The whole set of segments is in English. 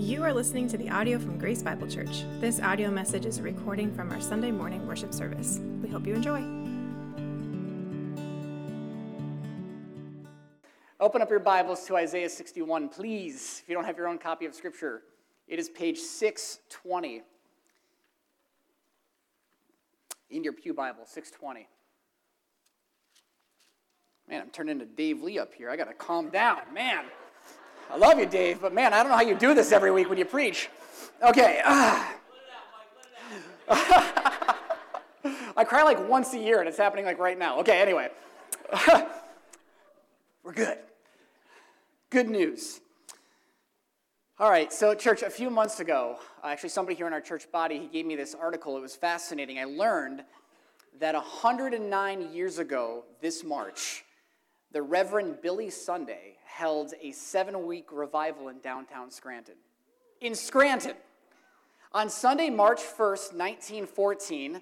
You are listening to the audio from Grace Bible Church. This audio message is a recording from our Sunday morning worship service. We hope you enjoy. Open up your Bibles to Isaiah 61, please. If you don't have your own copy of Scripture, it is page 620 in your Pew Bible, 620. Man, I'm turning into Dave Lee up here. I got to calm down, man. I love you, Dave, but man, I don't know how you do this every week when you preach. Okay. Ah. I cry like once a year, and it's happening like right now. Okay, anyway. We're good. Good news. All right, so church, a few months ago, actually somebody here in our church body, he gave me this article. It was fascinating. I learned that 109 years ago this March, the Reverend Billy Sunday held a seven week revival in downtown Scranton. In Scranton. On Sunday, March 1st, 1914,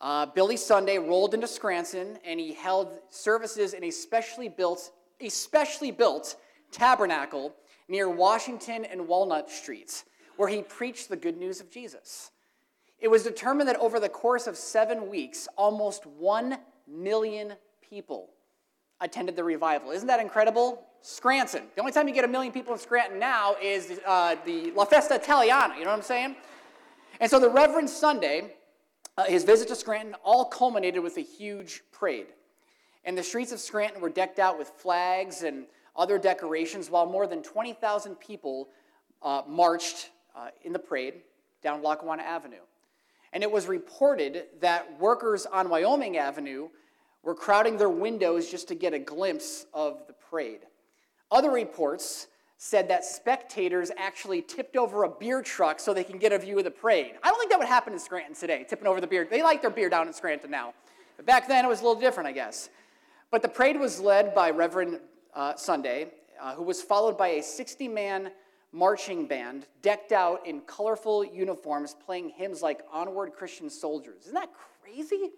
uh, Billy Sunday rolled into Scranton and he held services in a specially built, a specially built tabernacle near Washington and Walnut Streets, where he preached the good news of Jesus. It was determined that over the course of seven weeks, almost one million people attended the revival. Isn't that incredible? Scranton. The only time you get a million people in Scranton now is uh, the La Festa Italiana. You know what I'm saying? And so the Reverend Sunday, uh, his visit to Scranton, all culminated with a huge parade. And the streets of Scranton were decked out with flags and other decorations, while more than 20,000 people uh, marched uh, in the parade down Lackawanna Avenue. And it was reported that workers on Wyoming Avenue were crowding their windows just to get a glimpse of the parade. Other reports said that spectators actually tipped over a beer truck so they can get a view of the parade. I don't think that would happen in Scranton today, tipping over the beer. They like their beer down in Scranton now. But back then it was a little different, I guess. But the parade was led by Reverend uh, Sunday, uh, who was followed by a 60 man marching band decked out in colorful uniforms playing hymns like Onward Christian Soldiers. Isn't that crazy?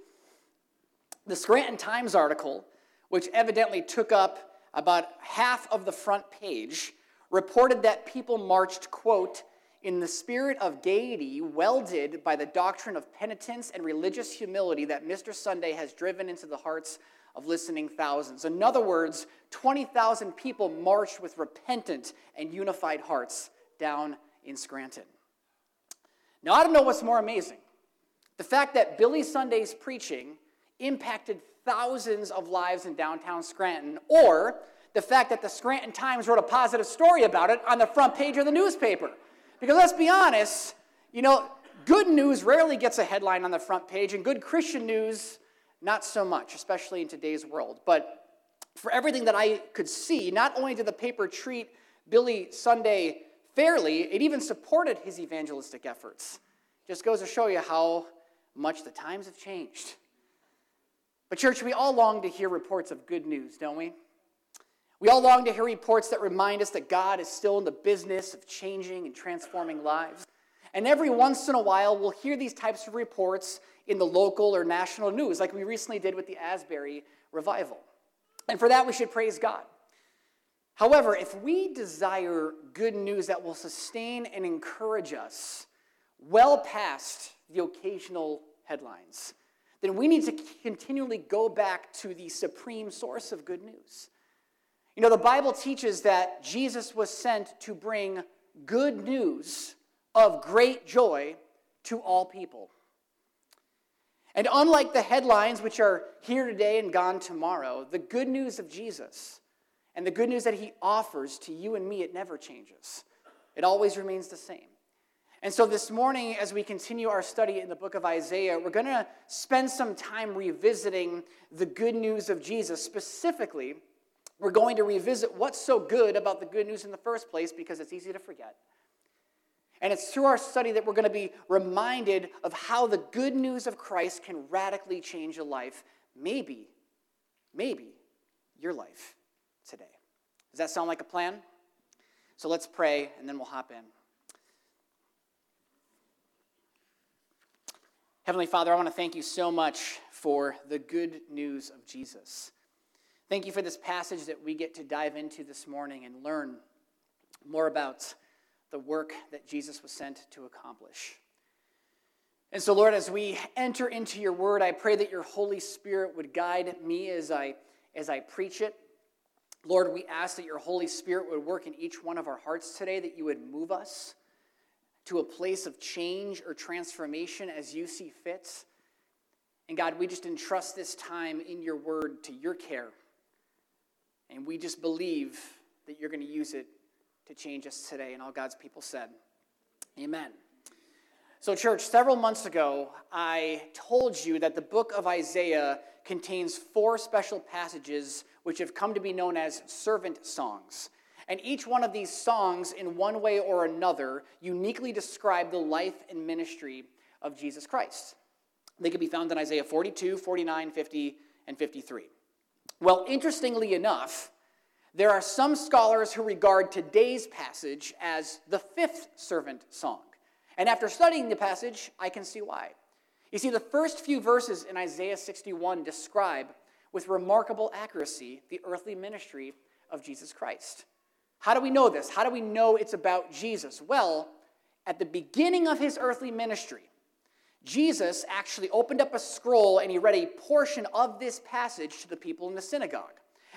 The Scranton Times article, which evidently took up about half of the front page, reported that people marched, quote, in the spirit of gaiety welded by the doctrine of penitence and religious humility that Mr. Sunday has driven into the hearts of listening thousands. In other words, 20,000 people marched with repentant and unified hearts down in Scranton. Now, I don't know what's more amazing the fact that Billy Sunday's preaching impacted thousands of lives in downtown Scranton, or the fact that the Scranton Times wrote a positive story about it on the front page of the newspaper. Because let's be honest, you know, good news rarely gets a headline on the front page, and good Christian news, not so much, especially in today's world. But for everything that I could see, not only did the paper treat Billy Sunday fairly, it even supported his evangelistic efforts. Just goes to show you how much the times have changed. But, church, we all long to hear reports of good news, don't we? We all long to hear reports that remind us that God is still in the business of changing and transforming lives. And every once in a while, we'll hear these types of reports in the local or national news, like we recently did with the Asbury revival. And for that, we should praise God. However, if we desire good news that will sustain and encourage us well past the occasional headlines, then we need to continually go back to the supreme source of good news. You know, the Bible teaches that Jesus was sent to bring good news of great joy to all people. And unlike the headlines, which are here today and gone tomorrow, the good news of Jesus and the good news that he offers to you and me, it never changes. It always remains the same. And so this morning, as we continue our study in the book of Isaiah, we're going to spend some time revisiting the good news of Jesus. Specifically, we're going to revisit what's so good about the good news in the first place because it's easy to forget. And it's through our study that we're going to be reminded of how the good news of Christ can radically change a life. Maybe, maybe your life today. Does that sound like a plan? So let's pray and then we'll hop in. Heavenly Father, I want to thank you so much for the good news of Jesus. Thank you for this passage that we get to dive into this morning and learn more about the work that Jesus was sent to accomplish. And so, Lord, as we enter into your word, I pray that your Holy Spirit would guide me as I, as I preach it. Lord, we ask that your Holy Spirit would work in each one of our hearts today, that you would move us to a place of change or transformation as you see fit. And God, we just entrust this time in your word to your care. And we just believe that you're going to use it to change us today. And all God's people said, Amen. So, church, several months ago, I told you that the book of Isaiah contains four special passages which have come to be known as servant songs. And each one of these songs, in one way or another, uniquely describe the life and ministry of Jesus Christ. They can be found in Isaiah 42, 49, 50, and 53. Well, interestingly enough, there are some scholars who regard today's passage as the fifth servant song. And after studying the passage, I can see why. You see, the first few verses in Isaiah 61 describe with remarkable accuracy the earthly ministry of Jesus Christ. How do we know this? How do we know it's about Jesus? Well, at the beginning of his earthly ministry, Jesus actually opened up a scroll and he read a portion of this passage to the people in the synagogue.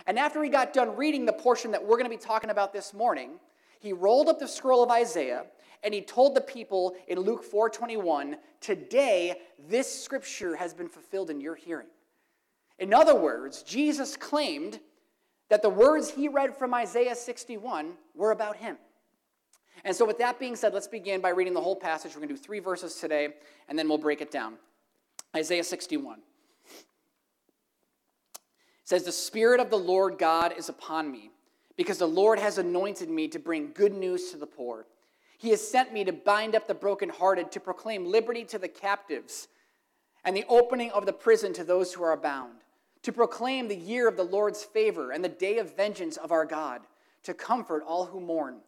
And after he got done reading the portion that we're going to be talking about this morning, he rolled up the scroll of Isaiah and he told the people in Luke 4:21, "Today this scripture has been fulfilled in your hearing." In other words, Jesus claimed that the words he read from Isaiah 61 were about him. And so, with that being said, let's begin by reading the whole passage. We're going to do three verses today, and then we'll break it down. Isaiah 61 it says, The Spirit of the Lord God is upon me, because the Lord has anointed me to bring good news to the poor. He has sent me to bind up the brokenhearted, to proclaim liberty to the captives, and the opening of the prison to those who are bound, to proclaim the year of the Lord's favor and the day of vengeance of our God, to comfort all who mourn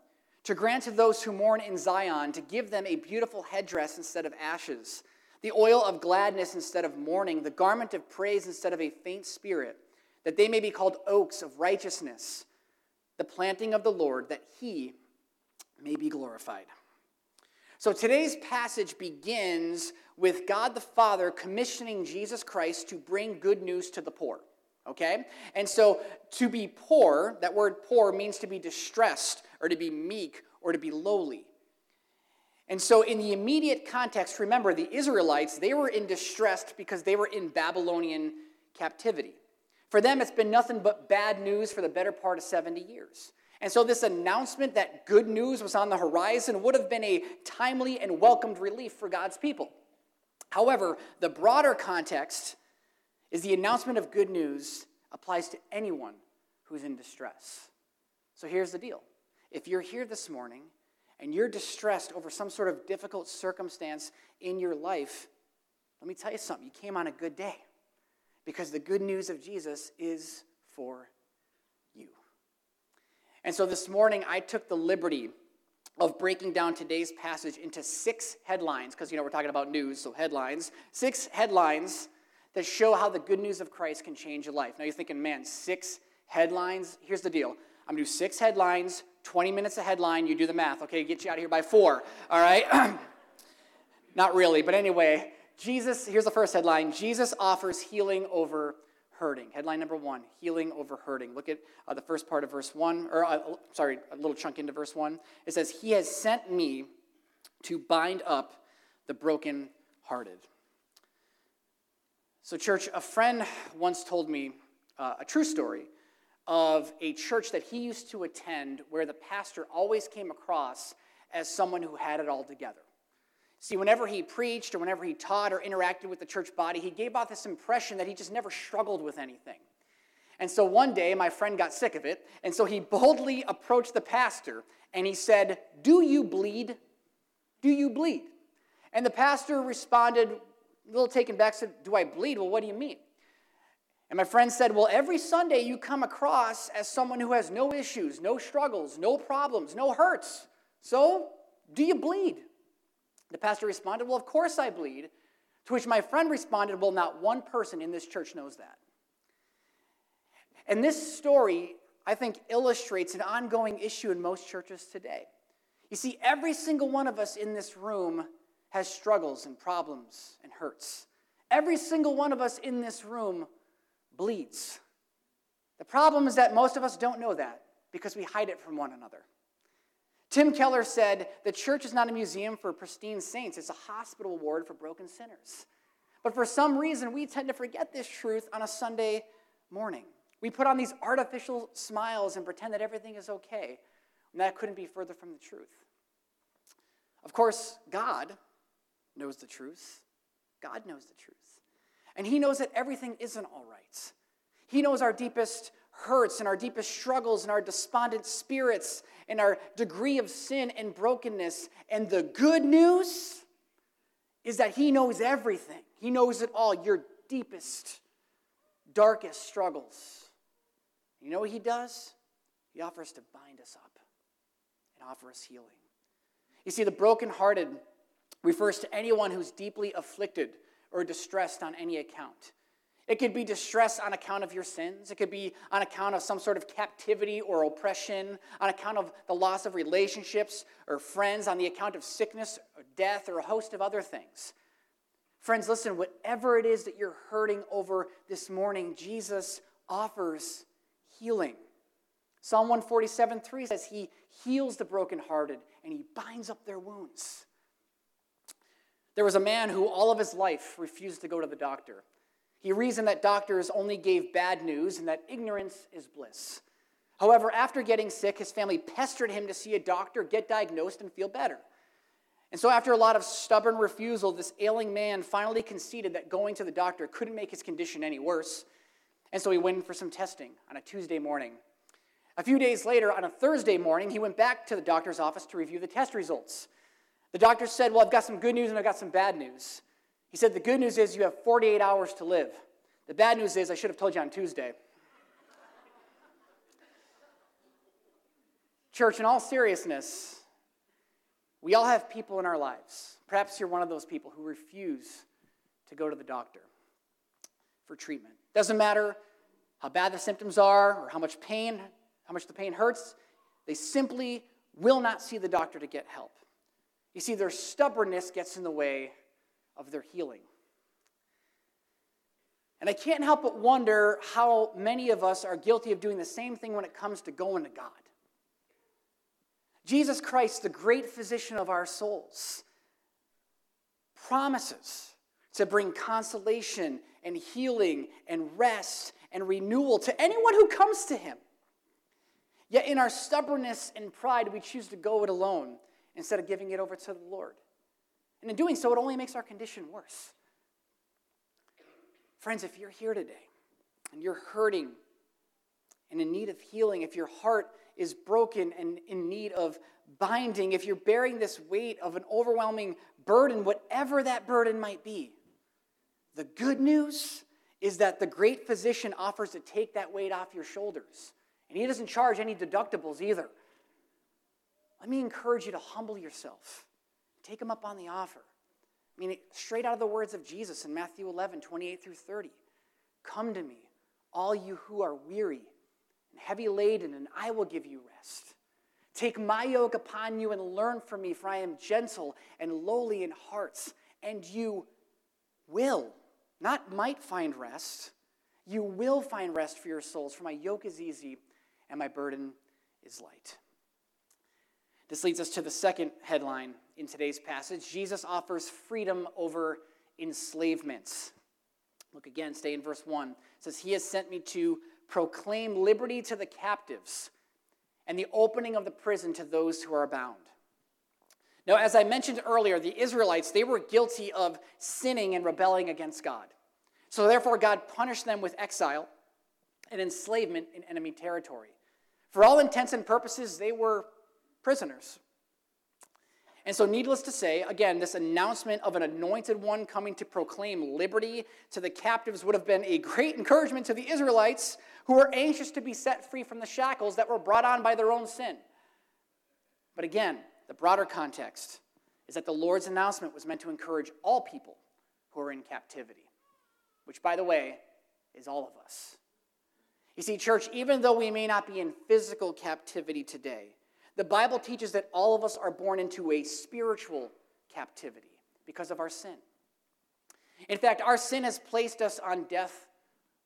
to grant to those who mourn in Zion, to give them a beautiful headdress instead of ashes, the oil of gladness instead of mourning, the garment of praise instead of a faint spirit, that they may be called oaks of righteousness, the planting of the Lord, that he may be glorified. So today's passage begins with God the Father commissioning Jesus Christ to bring good news to the poor. Okay? And so to be poor, that word poor means to be distressed or to be meek or to be lowly. And so, in the immediate context, remember the Israelites, they were in distress because they were in Babylonian captivity. For them, it's been nothing but bad news for the better part of 70 years. And so, this announcement that good news was on the horizon would have been a timely and welcomed relief for God's people. However, the broader context is the announcement of good news applies to anyone who's in distress. So here's the deal if you're here this morning and you're distressed over some sort of difficult circumstance in your life, let me tell you something. You came on a good day because the good news of Jesus is for. And so this morning, I took the liberty of breaking down today's passage into six headlines, because, you know, we're talking about news, so headlines. Six headlines that show how the good news of Christ can change your life. Now you're thinking, man, six headlines? Here's the deal I'm gonna do six headlines, 20 minutes a headline, you do the math, okay? Get you out of here by four, all right? Not really, but anyway, Jesus, here's the first headline Jesus offers healing over hurting. Headline number one healing over hurting. Look at uh, the first part of verse one, or uh, sorry, a little chunk into verse one. It says, He has sent me to bind up the broken-hearted. So, church, a friend once told me uh, a true story of a church that he used to attend where the pastor always came across as someone who had it all together. See, whenever he preached or whenever he taught or interacted with the church body, he gave off this impression that he just never struggled with anything. And so one day, my friend got sick of it, and so he boldly approached the pastor and he said, Do you bleed? Do you bleed? And the pastor responded a little taken back, said, Do I bleed? Well, what do you mean? And my friend said, Well, every Sunday you come across as someone who has no issues, no struggles, no problems, no hurts. So, do you bleed? The pastor responded, Well, of course I bleed. To which my friend responded, Well, not one person in this church knows that. And this story, I think, illustrates an ongoing issue in most churches today. You see, every single one of us in this room has struggles and problems and hurts. Every single one of us in this room bleeds. The problem is that most of us don't know that because we hide it from one another. Tim Keller said, The church is not a museum for pristine saints, it's a hospital ward for broken sinners. But for some reason, we tend to forget this truth on a Sunday morning. We put on these artificial smiles and pretend that everything is okay. And that couldn't be further from the truth. Of course, God knows the truth. God knows the truth. And He knows that everything isn't all right. He knows our deepest hurts and our deepest struggles and our despondent spirits and our degree of sin and brokenness. And the good news is that He knows everything, He knows it all, your deepest, darkest struggles. You know what He does? He offers to bind us up and offer us healing. You see, the brokenhearted refers to anyone who's deeply afflicted or distressed on any account. It could be distress on account of your sins. It could be on account of some sort of captivity or oppression, on account of the loss of relationships or friends, on the account of sickness or death or a host of other things. Friends, listen, whatever it is that you're hurting over this morning, Jesus offers healing. Psalm 147 3 says, He heals the brokenhearted and He binds up their wounds. There was a man who all of his life refused to go to the doctor. He reasoned that doctors only gave bad news and that ignorance is bliss. However, after getting sick, his family pestered him to see a doctor, get diagnosed, and feel better. And so, after a lot of stubborn refusal, this ailing man finally conceded that going to the doctor couldn't make his condition any worse. And so he went in for some testing on a Tuesday morning. A few days later, on a Thursday morning, he went back to the doctor's office to review the test results. The doctor said, Well, I've got some good news and I've got some bad news. He said, The good news is you have 48 hours to live. The bad news is I should have told you on Tuesday. Church, in all seriousness, we all have people in our lives. Perhaps you're one of those people who refuse to go to the doctor for treatment. Doesn't matter how bad the symptoms are or how much pain, how much the pain hurts, they simply will not see the doctor to get help. You see, their stubbornness gets in the way of their healing. And I can't help but wonder how many of us are guilty of doing the same thing when it comes to going to God. Jesus Christ, the great physician of our souls, promises to bring consolation and healing and rest and renewal to anyone who comes to him. Yet in our stubbornness and pride, we choose to go it alone instead of giving it over to the Lord. And in doing so, it only makes our condition worse. Friends, if you're here today and you're hurting and in need of healing, if your heart is broken and in need of binding, if you're bearing this weight of an overwhelming burden, whatever that burden might be, the good news is that the great physician offers to take that weight off your shoulders. And he doesn't charge any deductibles either. Let me encourage you to humble yourself. Take him up on the offer. I mean, straight out of the words of Jesus in Matthew 11, 28 through 30. Come to me, all you who are weary and heavy laden, and I will give you rest. Take my yoke upon you and learn from me, for I am gentle and lowly in hearts, and you will not might find rest. You will find rest for your souls, for my yoke is easy and my burden is light. This leads us to the second headline in today's passage Jesus offers freedom over enslavement. Look again, stay in verse 1. It says, He has sent me to proclaim liberty to the captives and the opening of the prison to those who are bound. Now, as I mentioned earlier, the Israelites, they were guilty of sinning and rebelling against God. So therefore, God punished them with exile and enslavement in enemy territory. For all intents and purposes, they were prisoners. And so, needless to say, again, this announcement of an anointed one coming to proclaim liberty to the captives would have been a great encouragement to the Israelites who were anxious to be set free from the shackles that were brought on by their own sin. But again, the broader context is that the Lord's announcement was meant to encourage all people who are in captivity, which, by the way, is all of us. You see, church, even though we may not be in physical captivity today, The Bible teaches that all of us are born into a spiritual captivity because of our sin. In fact, our sin has placed us on death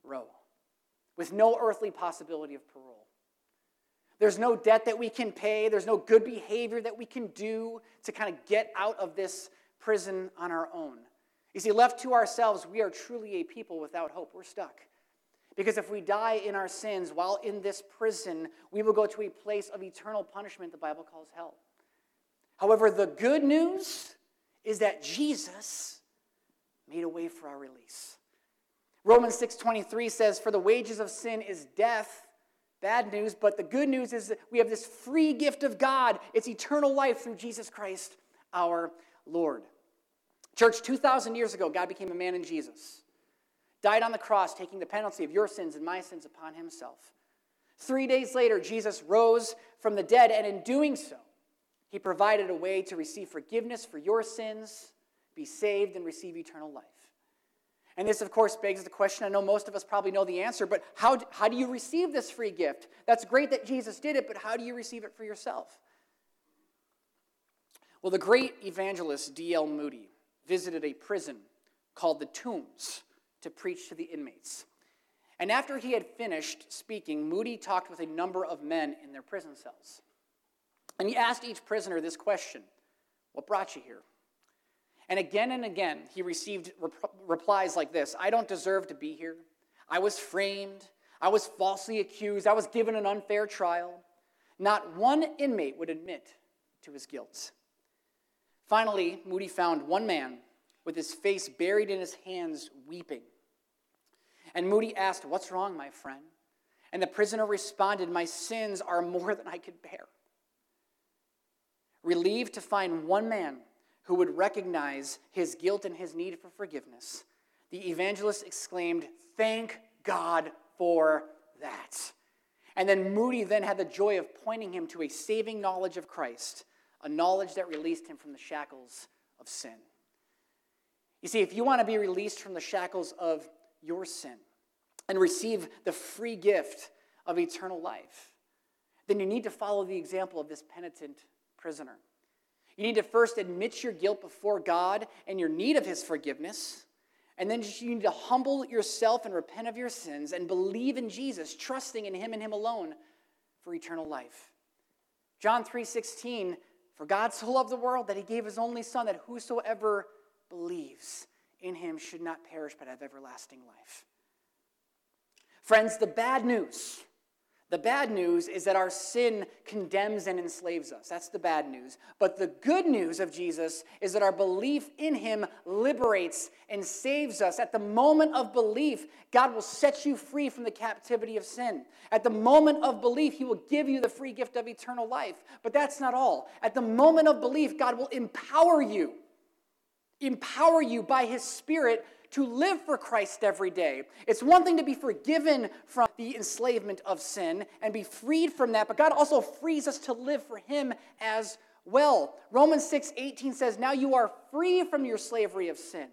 row with no earthly possibility of parole. There's no debt that we can pay, there's no good behavior that we can do to kind of get out of this prison on our own. You see, left to ourselves, we are truly a people without hope. We're stuck. Because if we die in our sins while in this prison, we will go to a place of eternal punishment the Bible calls hell. However, the good news is that Jesus made a way for our release. Romans 6:23 says, "For the wages of sin is death." Bad news, but the good news is that we have this free gift of God. It's eternal life through Jesus Christ, our Lord. Church, 2,000 years ago, God became a man in Jesus, died on the cross, taking the penalty of your sins and my sins upon himself. Three days later, Jesus rose from the dead, and in doing so, he provided a way to receive forgiveness for your sins, be saved, and receive eternal life. And this, of course, begs the question I know most of us probably know the answer, but how, how do you receive this free gift? That's great that Jesus did it, but how do you receive it for yourself? Well, the great evangelist D.L. Moody visited a prison called the Tombs to preach to the inmates. And after he had finished speaking, Moody talked with a number of men in their prison cells. And he asked each prisoner this question What brought you here? And again and again, he received rep- replies like this I don't deserve to be here. I was framed. I was falsely accused. I was given an unfair trial. Not one inmate would admit to his guilt. Finally, Moody found one man with his face buried in his hands, weeping. And Moody asked, What's wrong, my friend? And the prisoner responded, My sins are more than I could bear. Relieved to find one man who would recognize his guilt and his need for forgiveness, the evangelist exclaimed, Thank God for that. And then Moody then had the joy of pointing him to a saving knowledge of Christ a knowledge that released him from the shackles of sin. You see, if you want to be released from the shackles of your sin and receive the free gift of eternal life, then you need to follow the example of this penitent prisoner. You need to first admit your guilt before God and your need of his forgiveness. And then you need to humble yourself and repent of your sins and believe in Jesus, trusting in him and him alone for eternal life. John 3:16 for God so loved the world that he gave his only Son, that whosoever believes in him should not perish but have everlasting life. Friends, the bad news the bad news is that our sin condemns and enslaves us. That's the bad news. But the good news of Jesus is that our belief in him liberates and saves us. At the moment of belief, God will set you free from the captivity of sin. At the moment of belief, he will give you the free gift of eternal life. But that's not all. At the moment of belief, God will empower you. Empower you by his spirit to live for Christ every day. It's one thing to be forgiven from the enslavement of sin and be freed from that, but God also frees us to live for Him as well. Romans 6 18 says, Now you are free from your slavery of sin,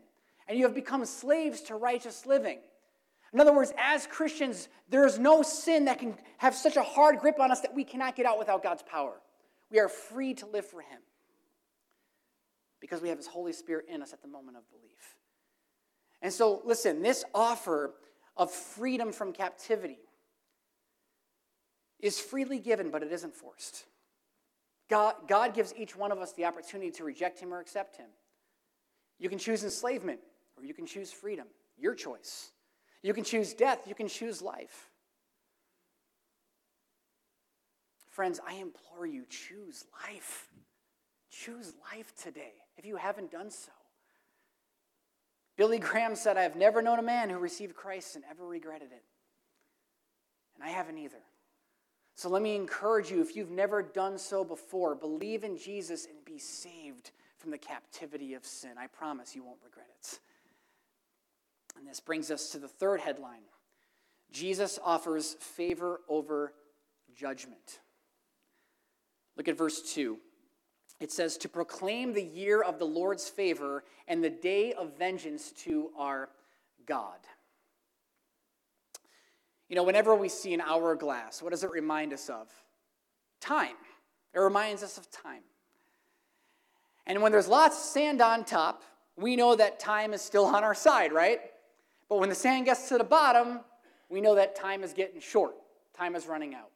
and you have become slaves to righteous living. In other words, as Christians, there is no sin that can have such a hard grip on us that we cannot get out without God's power. We are free to live for Him because we have His Holy Spirit in us at the moment of belief. And so, listen, this offer of freedom from captivity is freely given, but it isn't forced. God, God gives each one of us the opportunity to reject Him or accept Him. You can choose enslavement, or you can choose freedom. Your choice. You can choose death, you can choose life. Friends, I implore you, choose life. Choose life today if you haven't done so. Billy Graham said, I have never known a man who received Christ and ever regretted it. And I haven't either. So let me encourage you if you've never done so before, believe in Jesus and be saved from the captivity of sin. I promise you won't regret it. And this brings us to the third headline Jesus offers favor over judgment. Look at verse 2 it says, to proclaim the year of the Lord's favor and the day of vengeance to our God. You know, whenever we see an hourglass, what does it remind us of? Time. It reminds us of time. And when there's lots of sand on top, we know that time is still on our side, right? But when the sand gets to the bottom, we know that time is getting short. Time is running out.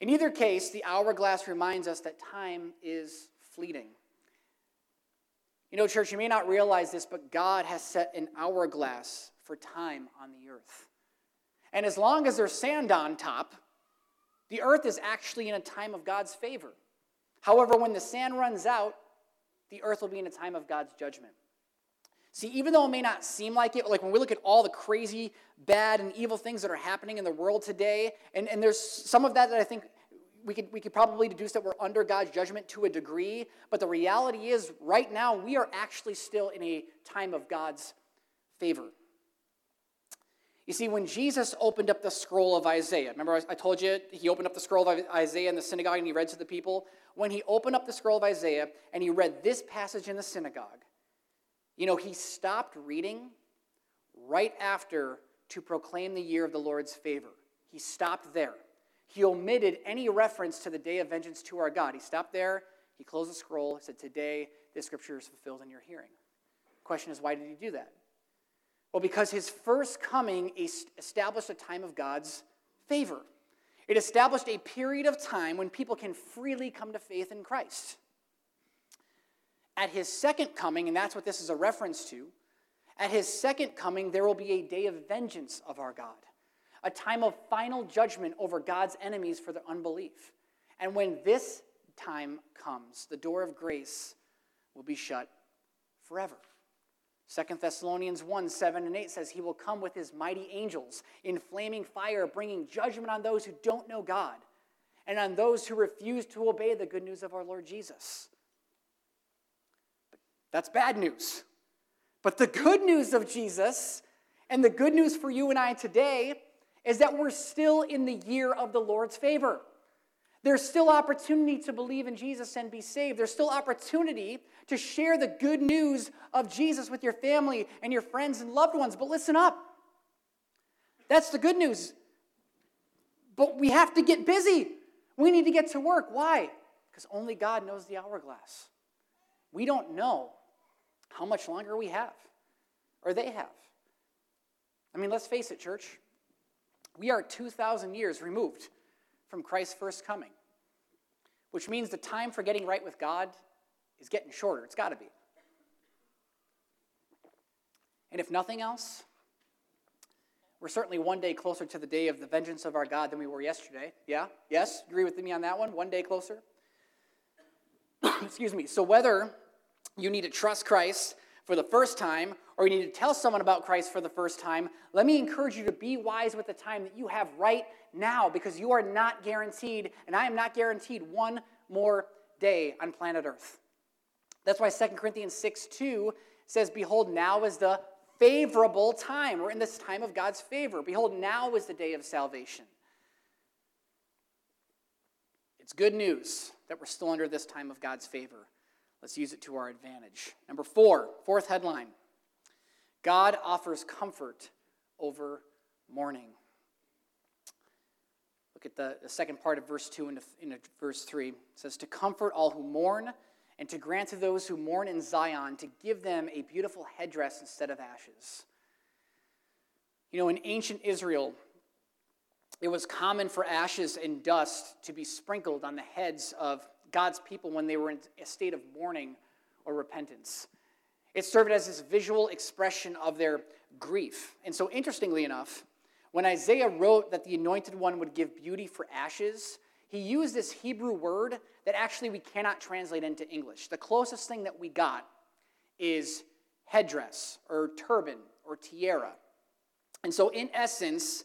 In either case, the hourglass reminds us that time is fleeting. You know, church, you may not realize this, but God has set an hourglass for time on the earth. And as long as there's sand on top, the earth is actually in a time of God's favor. However, when the sand runs out, the earth will be in a time of God's judgment. See, even though it may not seem like it, like when we look at all the crazy, bad, and evil things that are happening in the world today, and, and there's some of that that I think we could, we could probably deduce that we're under God's judgment to a degree, but the reality is, right now, we are actually still in a time of God's favor. You see, when Jesus opened up the scroll of Isaiah, remember I told you he opened up the scroll of Isaiah in the synagogue and he read to the people? When he opened up the scroll of Isaiah and he read this passage in the synagogue, you know, he stopped reading right after to proclaim the year of the Lord's favor. He stopped there. He omitted any reference to the day of vengeance to our God. He stopped there, he closed the scroll, he said, Today this scripture is fulfilled in your hearing. question is, why did he do that? Well, because his first coming established a time of God's favor. It established a period of time when people can freely come to faith in Christ. At his second coming, and that's what this is a reference to, at his second coming, there will be a day of vengeance of our God, a time of final judgment over God's enemies for their unbelief. And when this time comes, the door of grace will be shut forever. 2 Thessalonians 1 7 and 8 says, He will come with His mighty angels in flaming fire, bringing judgment on those who don't know God and on those who refuse to obey the good news of our Lord Jesus. That's bad news. But the good news of Jesus and the good news for you and I today is that we're still in the year of the Lord's favor. There's still opportunity to believe in Jesus and be saved. There's still opportunity to share the good news of Jesus with your family and your friends and loved ones. But listen up. That's the good news. But we have to get busy. We need to get to work. Why? Because only God knows the hourglass. We don't know how much longer we have or they have. I mean, let's face it, church. We are 2,000 years removed from Christ's first coming, which means the time for getting right with God is getting shorter. It's got to be. And if nothing else, we're certainly one day closer to the day of the vengeance of our God than we were yesterday. Yeah? Yes? Agree with me on that one? One day closer? Excuse me. So, whether you need to trust Christ for the first time or you need to tell someone about Christ for the first time, let me encourage you to be wise with the time that you have right now because you are not guaranteed, and I am not guaranteed one more day on planet Earth. That's why 2 Corinthians 6 2 says, Behold, now is the favorable time. We're in this time of God's favor. Behold, now is the day of salvation. It's good news that we're still under this time of God's favor. Let's use it to our advantage. Number four, fourth headline God offers comfort over mourning. Look at the, the second part of verse 2 into, into verse 3. It says, To comfort all who mourn and to grant to those who mourn in Zion to give them a beautiful headdress instead of ashes. You know, in ancient Israel, it was common for ashes and dust to be sprinkled on the heads of God's people when they were in a state of mourning or repentance. It served as this visual expression of their grief. And so, interestingly enough, when Isaiah wrote that the anointed one would give beauty for ashes, he used this Hebrew word that actually we cannot translate into English. The closest thing that we got is headdress or turban or tiara. And so, in essence,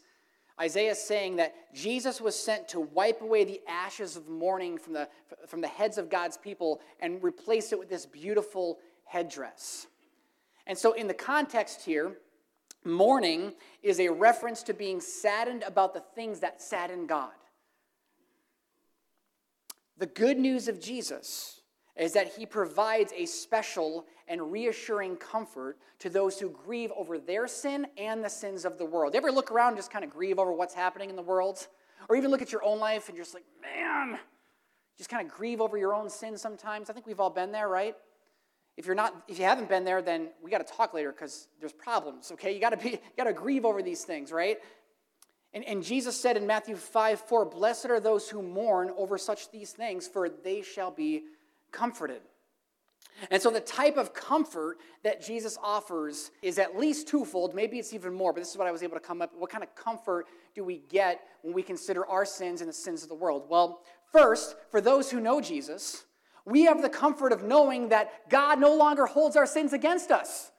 Isaiah is saying that Jesus was sent to wipe away the ashes of mourning from the, from the heads of God's people and replace it with this beautiful headdress. And so, in the context here, mourning is a reference to being saddened about the things that sadden God. The good news of Jesus is that he provides a special and reassuring comfort to those who grieve over their sin and the sins of the world. You ever look around and just kind of grieve over what's happening in the world? Or even look at your own life and you're just like, man, Just kind of grieve over your own sin sometimes. I think we've all been there, right? If you're not, if you haven't been there, then we got to talk later because there's problems. Okay, you got to be, you got to grieve over these things, right? And, and Jesus said in Matthew 5 4, Blessed are those who mourn over such these things, for they shall be comforted. And so, the type of comfort that Jesus offers is at least twofold. Maybe it's even more, but this is what I was able to come up. with. What kind of comfort do we get when we consider our sins and the sins of the world? Well, first, for those who know Jesus, we have the comfort of knowing that God no longer holds our sins against us.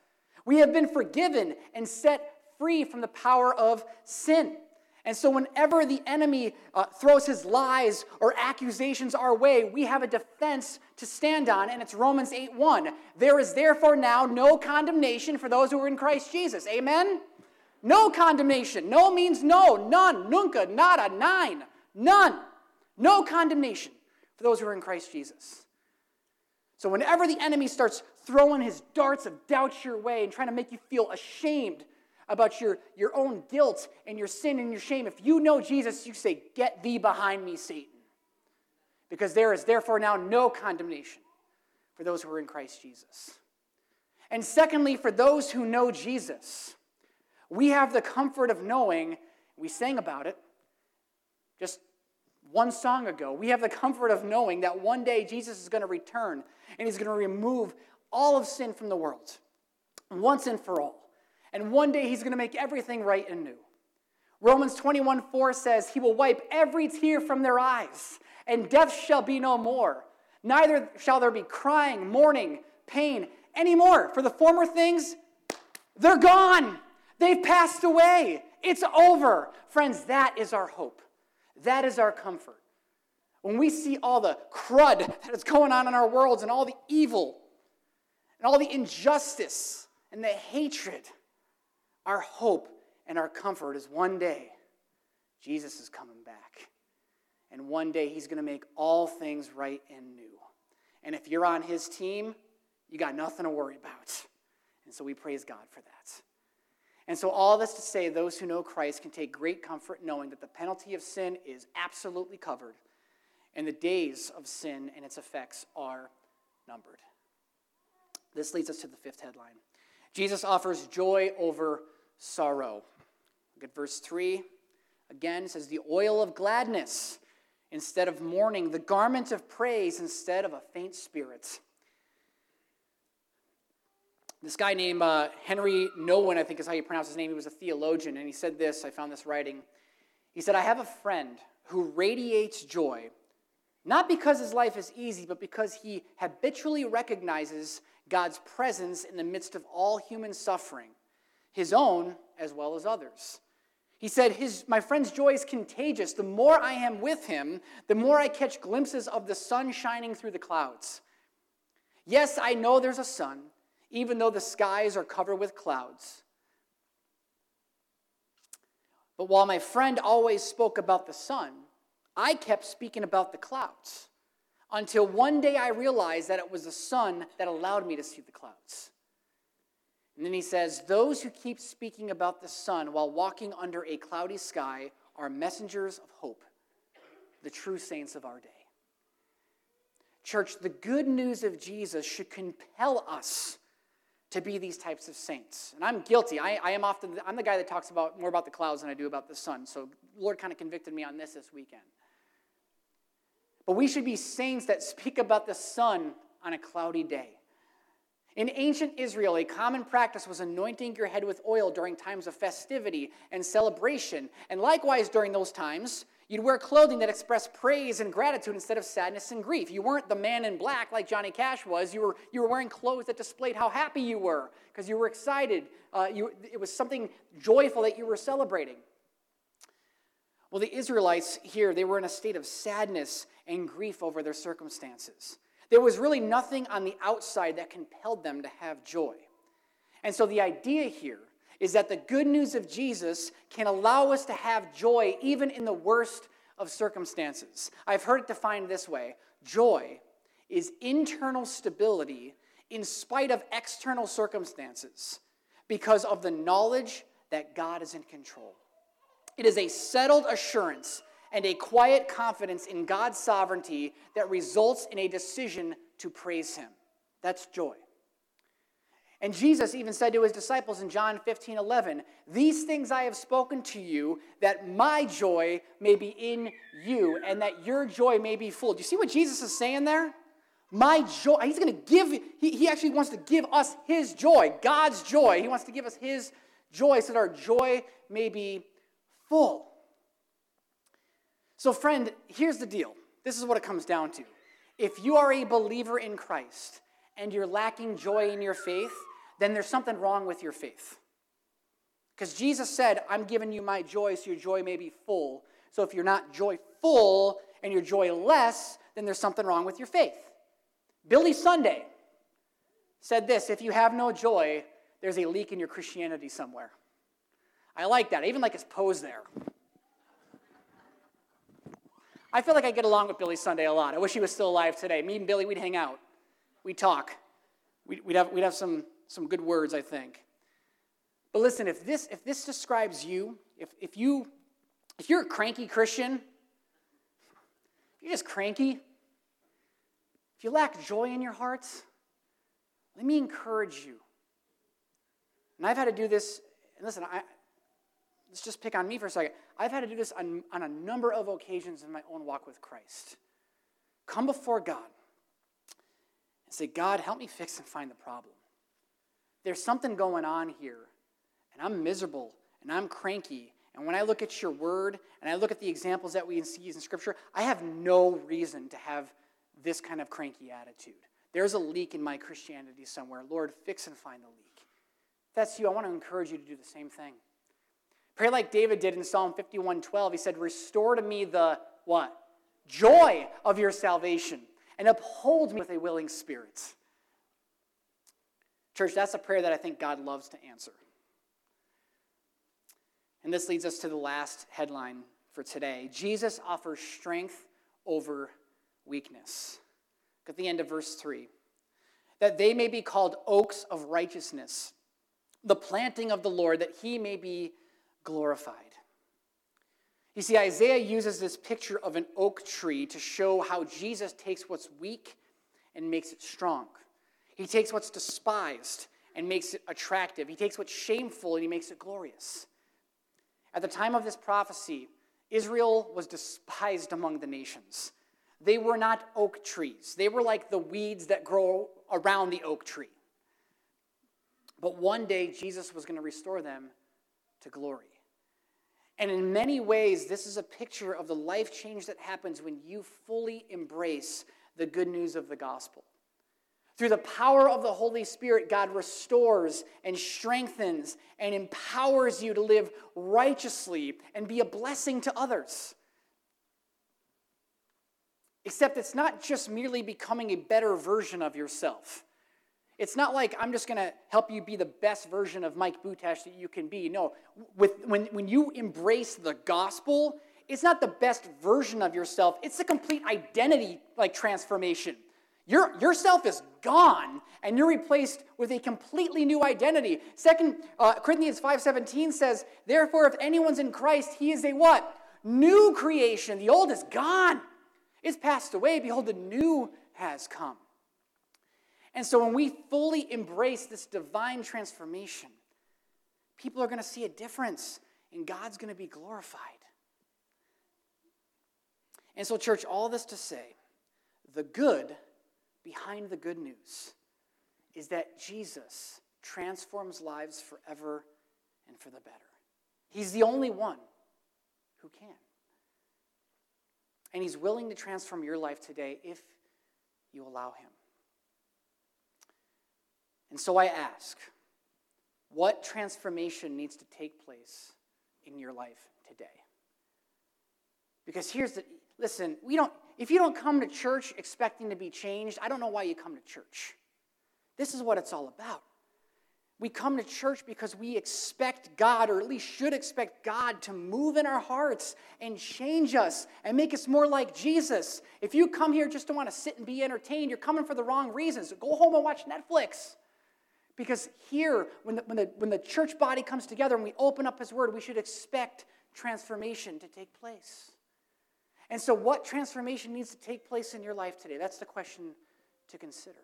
We have been forgiven and set free from the power of sin. And so, whenever the enemy uh, throws his lies or accusations our way, we have a defense to stand on, and it's Romans 8 1. There is therefore now no condemnation for those who are in Christ Jesus. Amen? No condemnation. No means no. None. Nunca. Nada. Nine. None. No condemnation for those who are in Christ Jesus. So, whenever the enemy starts throwing his darts of doubt your way and trying to make you feel ashamed, about your, your own guilt and your sin and your shame, if you know Jesus, you say, Get thee behind me, Satan. Because there is therefore now no condemnation for those who are in Christ Jesus. And secondly, for those who know Jesus, we have the comfort of knowing, we sang about it just one song ago, we have the comfort of knowing that one day Jesus is going to return and he's going to remove all of sin from the world once and for all and one day he's going to make everything right and new. Romans 21 4 says, He will wipe every tear from their eyes, and death shall be no more. Neither shall there be crying, mourning, pain anymore. For the former things, they're gone. They've passed away. It's over. Friends, that is our hope. That is our comfort. When we see all the crud that is going on in our worlds and all the evil and all the injustice and the hatred, our hope and our comfort is one day Jesus is coming back. And one day he's going to make all things right and new. And if you're on his team, you got nothing to worry about. And so we praise God for that. And so, all this to say, those who know Christ can take great comfort knowing that the penalty of sin is absolutely covered, and the days of sin and its effects are numbered. This leads us to the fifth headline Jesus offers joy over sorrow. Look at verse 3. Again, says, the oil of gladness instead of mourning, the garment of praise instead of a faint spirit. This guy named uh, Henri Nouwen, I think is how you pronounce his name, he was a theologian, and he said this. I found this writing. He said, I have a friend who radiates joy, not because his life is easy, but because he habitually recognizes God's presence in the midst of all human suffering his own as well as others. He said, his, My friend's joy is contagious. The more I am with him, the more I catch glimpses of the sun shining through the clouds. Yes, I know there's a sun, even though the skies are covered with clouds. But while my friend always spoke about the sun, I kept speaking about the clouds until one day I realized that it was the sun that allowed me to see the clouds. And then he says, Those who keep speaking about the sun while walking under a cloudy sky are messengers of hope, the true saints of our day. Church, the good news of Jesus should compel us to be these types of saints. And I'm guilty. I, I am often, I'm the guy that talks about more about the clouds than I do about the sun. So Lord kind of convicted me on this this weekend. But we should be saints that speak about the sun on a cloudy day. In ancient Israel, a common practice was anointing your head with oil during times of festivity and celebration. And likewise, during those times, you'd wear clothing that expressed praise and gratitude instead of sadness and grief. You weren't the man in black like Johnny Cash was. You were, you were wearing clothes that displayed how happy you were because you were excited. Uh, you, it was something joyful that you were celebrating. Well, the Israelites here, they were in a state of sadness and grief over their circumstances. There was really nothing on the outside that compelled them to have joy. And so the idea here is that the good news of Jesus can allow us to have joy even in the worst of circumstances. I've heard it defined this way joy is internal stability in spite of external circumstances because of the knowledge that God is in control. It is a settled assurance and a quiet confidence in God's sovereignty that results in a decision to praise Him. That's joy. And Jesus even said to his disciples in John 15 11, These things I have spoken to you, that my joy may be in you, and that your joy may be full. Do you see what Jesus is saying there? My joy, he's going to give, he, he actually wants to give us his joy, God's joy. He wants to give us his joy so that our joy may be full. So, friend, here's the deal this is what it comes down to. If you are a believer in Christ and you're lacking joy in your faith, then there's something wrong with your faith. Because Jesus said, I'm giving you my joy so your joy may be full. So if you're not joyful and you're joyless, then there's something wrong with your faith. Billy Sunday said this if you have no joy, there's a leak in your Christianity somewhere. I like that. I even like his pose there. I feel like I get along with Billy Sunday a lot. I wish he was still alive today. Me and Billy, we'd hang out, we'd talk, we'd, have, we'd have some, some good words, I think. But listen, if this, if this describes you, if, if, you, if you're a cranky Christian, if you're just cranky, if you lack joy in your hearts, let me encourage you. And I've had to do this, and listen, I, let's just pick on me for a second. I've had to do this on, on a number of occasions in my own walk with Christ. Come before God and say, God, help me fix and find the problem. There's something going on here, and I'm miserable, and I'm cranky. And when I look at your word, and I look at the examples that we see in Scripture, I have no reason to have this kind of cranky attitude. There's a leak in my Christianity somewhere. Lord, fix and find the leak. If that's you, I want to encourage you to do the same thing. Pray like David did in Psalm 51:12. He said, "Restore to me the what? Joy of your salvation and uphold me with a willing spirit." Church, that's a prayer that I think God loves to answer. And this leads us to the last headline for today. Jesus offers strength over weakness. Look at the end of verse 3. That they may be called oaks of righteousness, the planting of the Lord, that he may be glorified. You see, Isaiah uses this picture of an oak tree to show how Jesus takes what's weak and makes it strong. He takes what's despised and makes it attractive. He takes what's shameful and he makes it glorious. At the time of this prophecy, Israel was despised among the nations. They were not oak trees, they were like the weeds that grow around the oak tree. But one day, Jesus was going to restore them to glory. And in many ways, this is a picture of the life change that happens when you fully embrace the good news of the gospel. Through the power of the Holy Spirit, God restores and strengthens and empowers you to live righteously and be a blessing to others. Except it's not just merely becoming a better version of yourself. It's not like I'm just going to help you be the best version of Mike Butash that you can be. No, with, when, when you embrace the gospel, it's not the best version of yourself. It's a complete identity like transformation. Your, yourself is gone and you're replaced with a completely new identity. Second uh, Corinthians 5:17 says, "Therefore if anyone's in Christ, he is a what? New creation. The old is gone. It's passed away. Behold, the new has come." And so when we fully embrace this divine transformation, people are going to see a difference and God's going to be glorified. And so, church, all this to say, the good behind the good news is that Jesus transforms lives forever and for the better. He's the only one who can. And He's willing to transform your life today if you allow Him. And so I ask, what transformation needs to take place in your life today? Because here's the listen, we don't if you don't come to church expecting to be changed, I don't know why you come to church. This is what it's all about. We come to church because we expect God, or at least should expect God, to move in our hearts and change us and make us more like Jesus. If you come here just to want to sit and be entertained, you're coming for the wrong reasons. Go home and watch Netflix. Because here, when the, when, the, when the church body comes together and we open up His Word, we should expect transformation to take place. And so, what transformation needs to take place in your life today? That's the question to consider.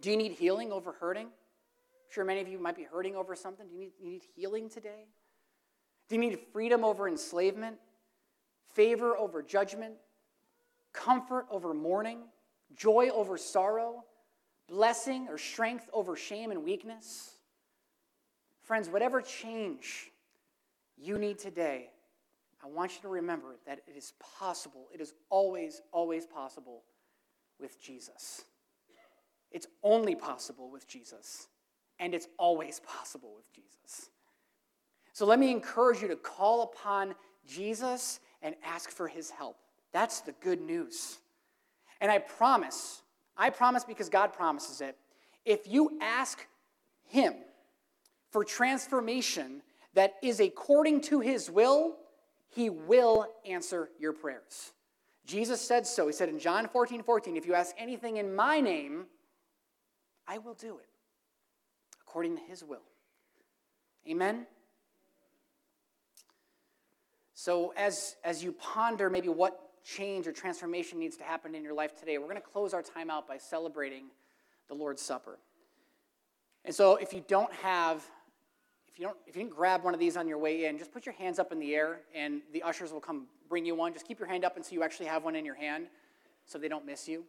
Do you need healing over hurting? I'm sure many of you might be hurting over something. Do you need, you need healing today? Do you need freedom over enslavement? Favor over judgment? Comfort over mourning? Joy over sorrow? Blessing or strength over shame and weakness? Friends, whatever change you need today, I want you to remember that it is possible. It is always, always possible with Jesus. It's only possible with Jesus, and it's always possible with Jesus. So let me encourage you to call upon Jesus and ask for his help. That's the good news. And I promise, I promise because God promises it, if you ask him for transformation that is according to his will, he will answer your prayers. Jesus said so. He said in John 14 14, if you ask anything in my name, I will do it according to his will. Amen? So, as, as you ponder maybe what change or transformation needs to happen in your life today, we're going to close our time out by celebrating the Lord's Supper. And so, if you don't have if you don't if you didn't grab one of these on your way in just put your hands up in the air and the ushers will come bring you one just keep your hand up until you actually have one in your hand so they don't miss you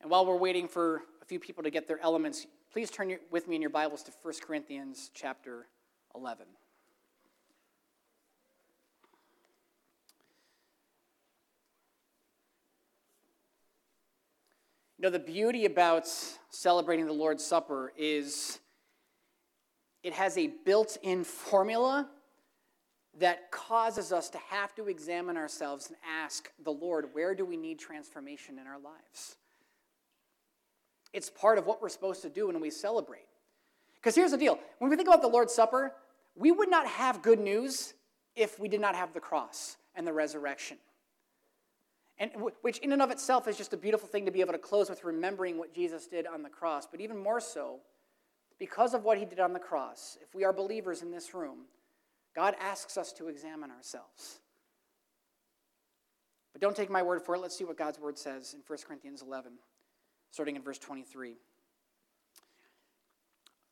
and while we're waiting for a few people to get their elements please turn your, with me in your bibles to 1 corinthians chapter 11 You know, the beauty about celebrating the Lord's Supper is it has a built in formula that causes us to have to examine ourselves and ask the Lord, where do we need transformation in our lives? It's part of what we're supposed to do when we celebrate. Because here's the deal when we think about the Lord's Supper, we would not have good news if we did not have the cross and the resurrection. And which, in and of itself, is just a beautiful thing to be able to close with remembering what Jesus did on the cross. But even more so, because of what he did on the cross, if we are believers in this room, God asks us to examine ourselves. But don't take my word for it. Let's see what God's word says in 1 Corinthians 11, starting in verse 23.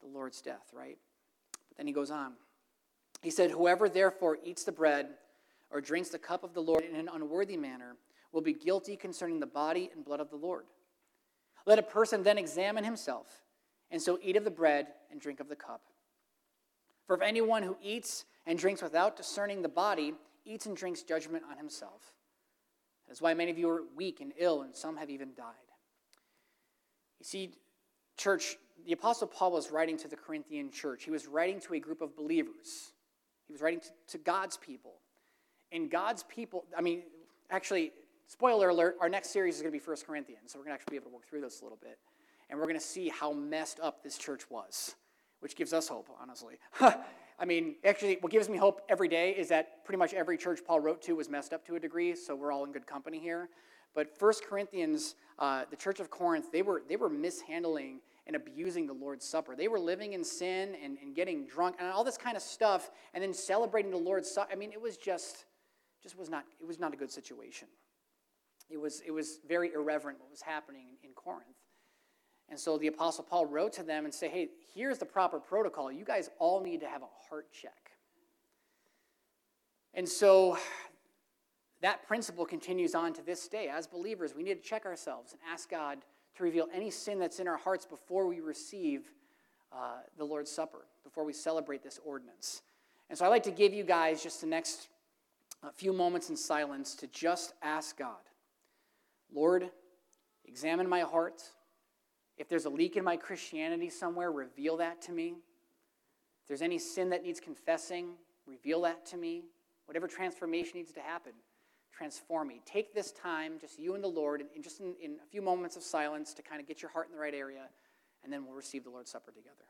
the Lord's death, right? But then he goes on. He said, Whoever therefore eats the bread or drinks the cup of the Lord in an unworthy manner will be guilty concerning the body and blood of the Lord. Let a person then examine himself, and so eat of the bread and drink of the cup. For if anyone who eats and drinks without discerning the body eats and drinks judgment on himself. That is why many of you are weak and ill, and some have even died. You see, church, the Apostle Paul was writing to the Corinthian church. He was writing to a group of believers, he was writing to, to God's people. And God's people, I mean, actually, spoiler alert, our next series is going to be First Corinthians, so we're going to actually be able to work through this a little bit. And we're going to see how messed up this church was, which gives us hope, honestly. I mean, actually, what gives me hope every day is that pretty much every church Paul wrote to was messed up to a degree, so we're all in good company here. But First Corinthians, uh, the church of Corinth, they were, they were mishandling and abusing the Lord's Supper. They were living in sin and, and getting drunk and all this kind of stuff, and then celebrating the Lord's Supper. I mean, it was just just was not, it was not a good situation. It was, it was very irreverent what was happening in Corinth. And so the Apostle Paul wrote to them and said, hey, here's the proper protocol. You guys all need to have a heart check. And so that principle continues on to this day. As believers, we need to check ourselves and ask God to reveal any sin that's in our hearts before we receive uh, the Lord's Supper, before we celebrate this ordinance. And so I'd like to give you guys just the next a few moments in silence to just ask God, Lord, examine my heart. If there's a leak in my Christianity somewhere, reveal that to me. If there's any sin that needs confessing, reveal that to me. Whatever transformation needs to happen, transform me. Take this time, just you and the Lord, and just in, in a few moments of silence to kind of get your heart in the right area, and then we'll receive the Lord's Supper together.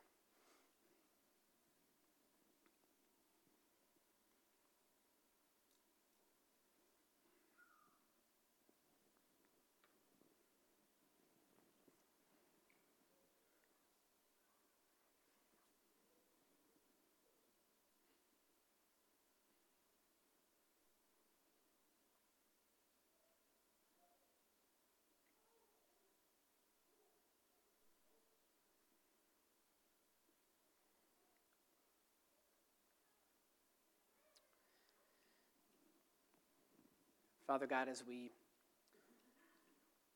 Father God, as we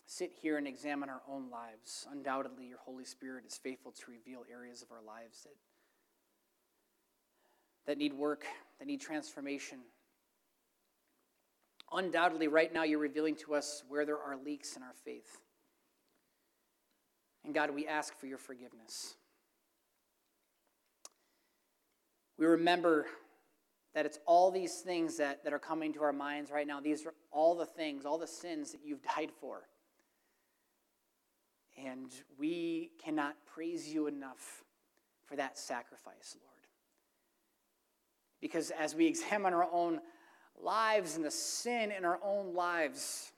sit here and examine our own lives, undoubtedly your Holy Spirit is faithful to reveal areas of our lives that, that need work, that need transformation. Undoubtedly, right now, you're revealing to us where there are leaks in our faith. And God, we ask for your forgiveness. We remember that it's all these things that, that are coming to our minds right now. These are all the things, all the sins that you've died for. And we cannot praise you enough for that sacrifice, Lord. Because as we examine our own lives and the sin in our own lives,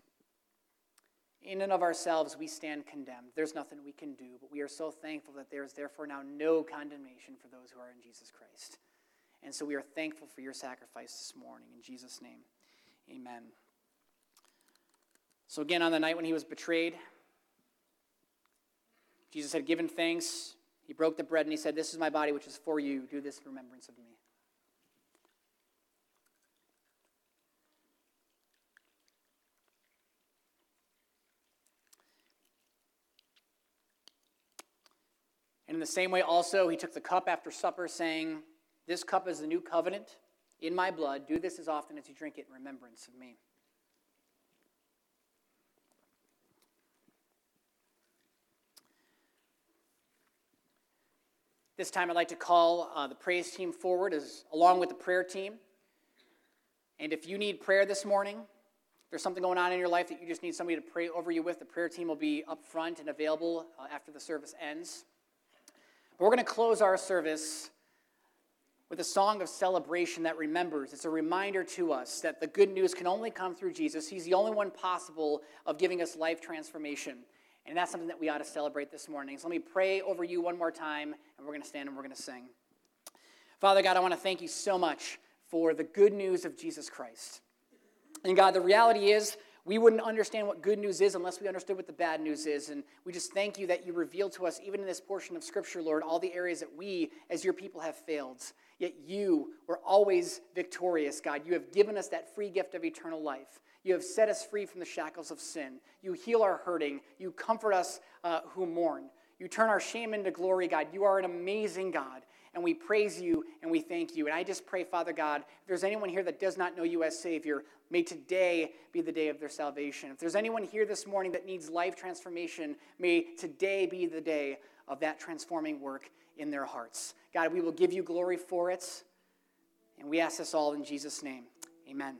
in and of ourselves, we stand condemned. There's nothing we can do, but we are so thankful that there is therefore now no condemnation for those who are in Jesus Christ. And so we are thankful for your sacrifice this morning. In Jesus' name, amen. So, again, on the night when he was betrayed, Jesus had given thanks. He broke the bread and he said, This is my body, which is for you. Do this in remembrance of me. And in the same way, also, he took the cup after supper, saying, this cup is the new covenant in my blood. Do this as often as you drink it in remembrance of me. This time, I'd like to call uh, the praise team forward as, along with the prayer team. And if you need prayer this morning, there's something going on in your life that you just need somebody to pray over you with, the prayer team will be up front and available uh, after the service ends. But we're going to close our service with a song of celebration that remembers. It's a reminder to us that the good news can only come through Jesus. He's the only one possible of giving us life transformation. And that's something that we ought to celebrate this morning. So let me pray over you one more time, and we're going to stand and we're going to sing. Father God, I want to thank you so much for the good news of Jesus Christ. And God, the reality is, we wouldn't understand what good news is unless we understood what the bad news is. And we just thank you that you revealed to us, even in this portion of Scripture, Lord, all the areas that we, as your people, have failed. Yet you were always victorious, God. You have given us that free gift of eternal life. You have set us free from the shackles of sin. You heal our hurting. You comfort us uh, who mourn. You turn our shame into glory, God. You are an amazing God. And we praise you and we thank you. And I just pray, Father God, if there's anyone here that does not know you as Savior, may today be the day of their salvation. If there's anyone here this morning that needs life transformation, may today be the day of that transforming work in their hearts. God, we will give you glory for it. And we ask this all in Jesus' name. Amen.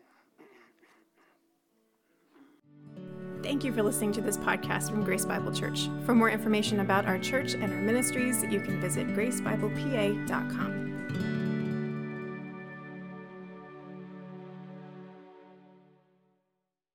Thank you for listening to this podcast from Grace Bible Church. For more information about our church and our ministries, you can visit gracebiblepa.com.